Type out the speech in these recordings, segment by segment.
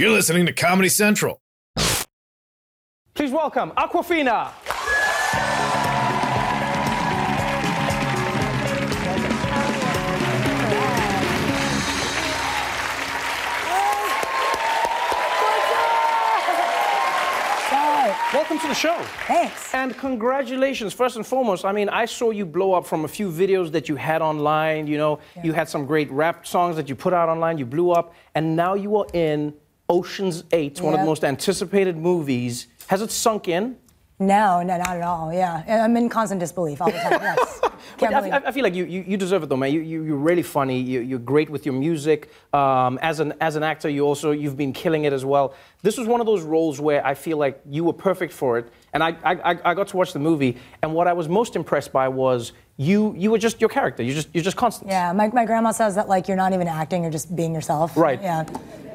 You're listening to Comedy Central. Please welcome Awkwafina. Welcome to the show. Thanks. And congratulations, first and foremost. I mean, I saw you blow up from a few videos that you had online. You know, you had some great rap songs that you put out online. You blew up, and now you are in Ocean's Eight, one of the most anticipated movies. Has it sunk in? No, no, not at all. Yeah, I'm in constant disbelief all the time. Yes. I, I- feel like you, you, you deserve it though, man. You, you, you're really funny. You, you're great with your music. Um, as, an, as an actor, you also, you've been killing it as well. This was one of those roles where I feel like you were perfect for it. And I, I, I- I got to watch the movie, and what I was most impressed by was you, you were just your character. You just, you're just constant. Yeah, my, my grandma says that like you're not even acting, you're just being yourself. Right. Yeah.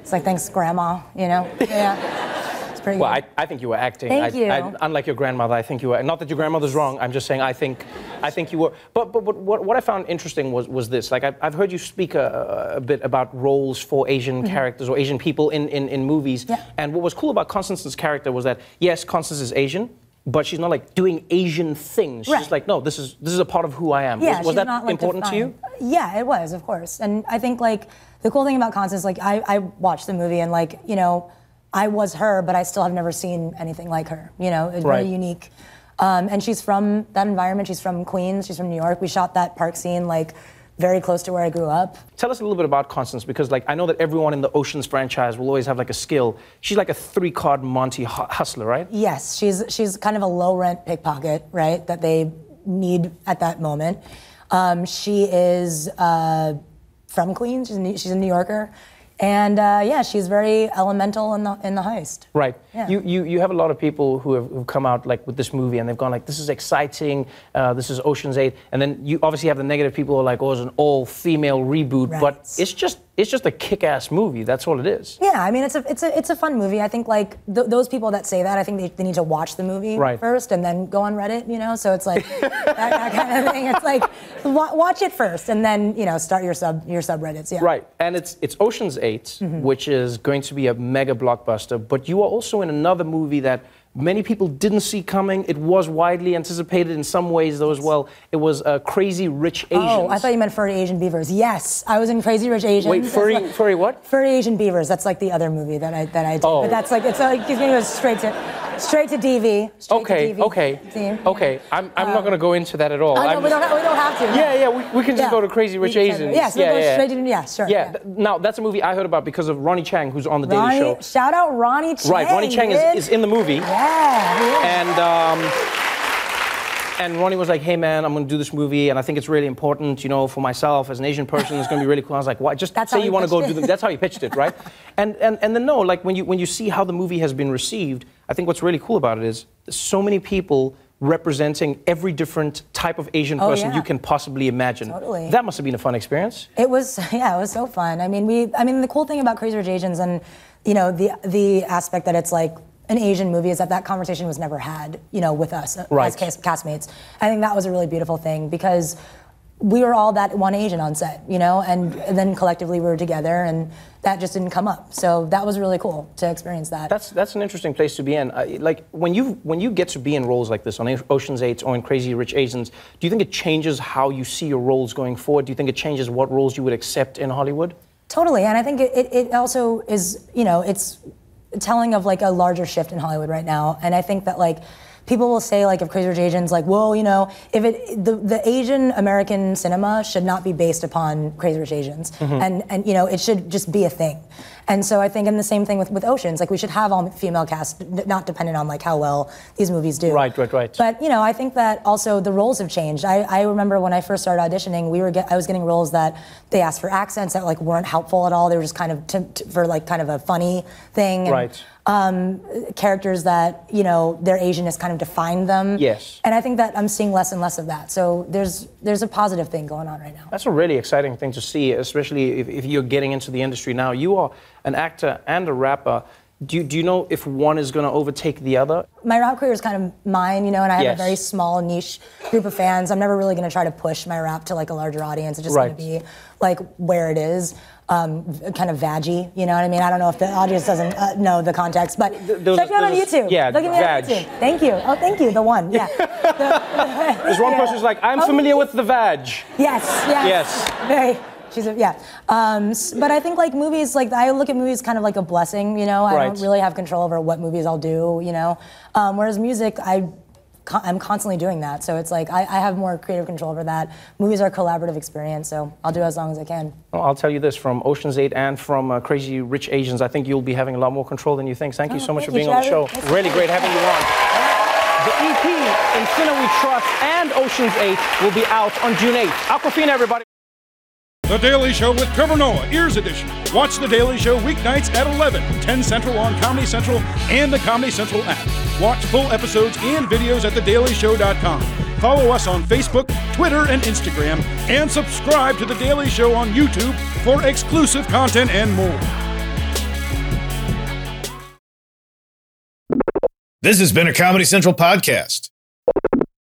It's like thanks, grandma. You know. Yeah. It's pretty Well, good. I, I think you were acting. Thank I, you. I, unlike your grandmother, I think you were. Not that your grandmother's wrong. I'm just saying I think, I think you were. But, but, but what, what I found interesting was, was this. Like I, I've heard you speak a, a bit about roles for Asian characters or Asian people in, in, in movies. Mm-hmm. Yeah. And what was cool about Constance's character was that yes, Constance is Asian. But she's not like doing Asian things. She's Right. like, no, this is this is a part of who I am. yeah, was was she's that not, like, important to you? defined. Yeah, it was, of course. And I think like the cool thing about Constance, like I, I watched the movie and like you know, I was her, but I still have never seen anything like her. You know, it's Right. very unique. Um, and she's from that environment. She's from Queens. She's from New York. We shot that park scene like very close to where I grew up. Tell us a little bit about Constance because, like, I know that everyone in the Oceans franchise will always have like a skill. She's like a three-card Monty hu- hustler, right? Yes, she's she's kind of a low rent pickpocket, right? That they need at that moment. Um, she is uh, from Queens. She's a, New- she's a New Yorker, and uh, yeah, she's very elemental in the in the heist. Right. Yeah. You, you you have a lot of people who have who've come out like with this movie and they've gone like, this is exciting. Uh, this is Ocean's Eight, and then you obviously have the negative people who are like, oh, it's an all-female reboot, Right. but it's just it's just a kick-ass movie. That's all it is. Yeah, I mean it's a it's a it's a fun movie. I think like th- those people that say that, I think they, they need to watch the movie Right. first and then go on Reddit. You know, so it's like that, that kind of thing. It's like wa- watch it first and then you know start your sub your subreddits. Yeah. Right, and it's it's Ocean's 8 Mm-hmm. which is going to be a mega blockbuster. But you are also in another movie that many people didn't see coming. It was widely anticipated in some ways, though, as well. It was uh, Crazy Rich Asians. Oh, I thought you meant furry Asian beavers. Yes, I was in Crazy Rich Asians. Wait, furry, like- furry what? Furry Asian beavers. That's like the other movie that I that I did. Oh. But that's like it's like it's gonna go straight to straight to DV. Straight Okay, to DV. okay, See? okay. I'm, I'm not going to go into that at all. I know, we don't, have, we don't have to. Yeah, yeah, we, we can just Yeah. go to Crazy Rich Asians. Yes, yeah, we'll yeah. straight to yeah, sure. Yeah, th- now that's a movie I heard about because of Ronny Chieng, who's on the Daily Show. shout out Ronny Chieng. Right, Ronny Chieng is, is in the movie. Yeah. And um, and Ronny was like, "Hey man, I'm gonna do this movie, and I think it's really important, you know, for myself as an Asian person. It's gonna be really cool." I was like, "Why? Just That's say you want to go pitched do it. the." That's how he pitched it, right? and and and then no, like when you when you see how the movie has been received, I think what's really cool about it is so many people representing every different type of Asian Oh, person yeah. you can possibly imagine. Totally. That must have been a fun experience. It was, yeah, it was so fun. I mean, we, I mean, the cool thing about Crazy Rich Asians and, you know, the the aspect that it's like an Asian movie is that that conversation was never had, you know, with us uh, Right. as cast, castmates. I think that was a really beautiful thing because we were all that one Asian on set, you know, and, then collectively we were together, and that just didn't come up. So that was really cool to experience that. That's that's an interesting place to be in. Uh, like when you when you get to be in roles like this on Ocean's Eight or in Crazy Rich Asians, do you think it changes how you see your roles going forward? Do you think it changes what roles you would accept in Hollywood? Totally, and I think it, it also is, you know, it's telling of like a larger shift in Hollywood right now. And I think that like people will say like if Crazy Rich Asians, like, well, you know, if it the, the Asian American cinema should not be based upon Crazy Rich Asians, mm-hmm. and and you know, it should just be a thing. And so I think, and the same thing with, with Oceans, like we should have all female cast, not dependent on like how well these movies do. Right, right, right. But you know, I think that also the roles have changed. I, I remember when I first started auditioning, we were get, I was getting roles that they asked for accents that like weren't helpful at all. They were just kind of to, to- for like kind of a funny thing. And, Right. Um, characters that you know their Asianness kind of defined them. Yes. And I think that I'm seeing less and less of that. So there's there's a positive thing going on right now. That's a really exciting thing to see, especially if, if you're getting into the industry now. You are an actor and a rapper. Do you, do you know if one is going to overtake the other? my rap career is kind of mine, you know, and I have Yes. a very small niche group of fans. I'm never really going to try to push my rap to like a larger audience. It's just Right. going to be like where it is. Um, kind of vaggy. You know what I mean? I don't know if the audience doesn't uh, know the context, but check me out on YouTube. yeah, Look at me vag. on YouTube. Thank you. Oh, thank you. The one. Yeah. The- There's one person who's like, I'm Oh, familiar with the vag. Yes, yes. Yes. Very. She's a, yeah. Um, s- but I think like movies, like I look at movies kind of like a blessing, you know. I Right. don't really have control over what movies I'll do, you know. Um, whereas music, I, co- I'm constantly doing that. So it's like I, I have more creative control over that. Movies are a collaborative experience, so I'll do as long as I can. Well, I'll tell you this from Ocean's 8 and from uh, Crazy Rich Asians, I think you'll be having a lot more control than you think. Thank you Oh, so much for being on the show. Travis. Nice Really great having you on. The EP, In Fina We Trust, and Ocean's 8 will be out on June 8th. Awkwafina, everybody. The Daily Show with Trevor Noah, Ears Edition. Watch The Daily Show weeknights at 11, 10 Central on Comedy Central and the Comedy Central app. Watch full episodes and videos at thedailyshow.com. Follow us on Facebook, Twitter, and Instagram, and subscribe to The Daily Show on YouTube for exclusive content and more. This has been a Comedy Central podcast.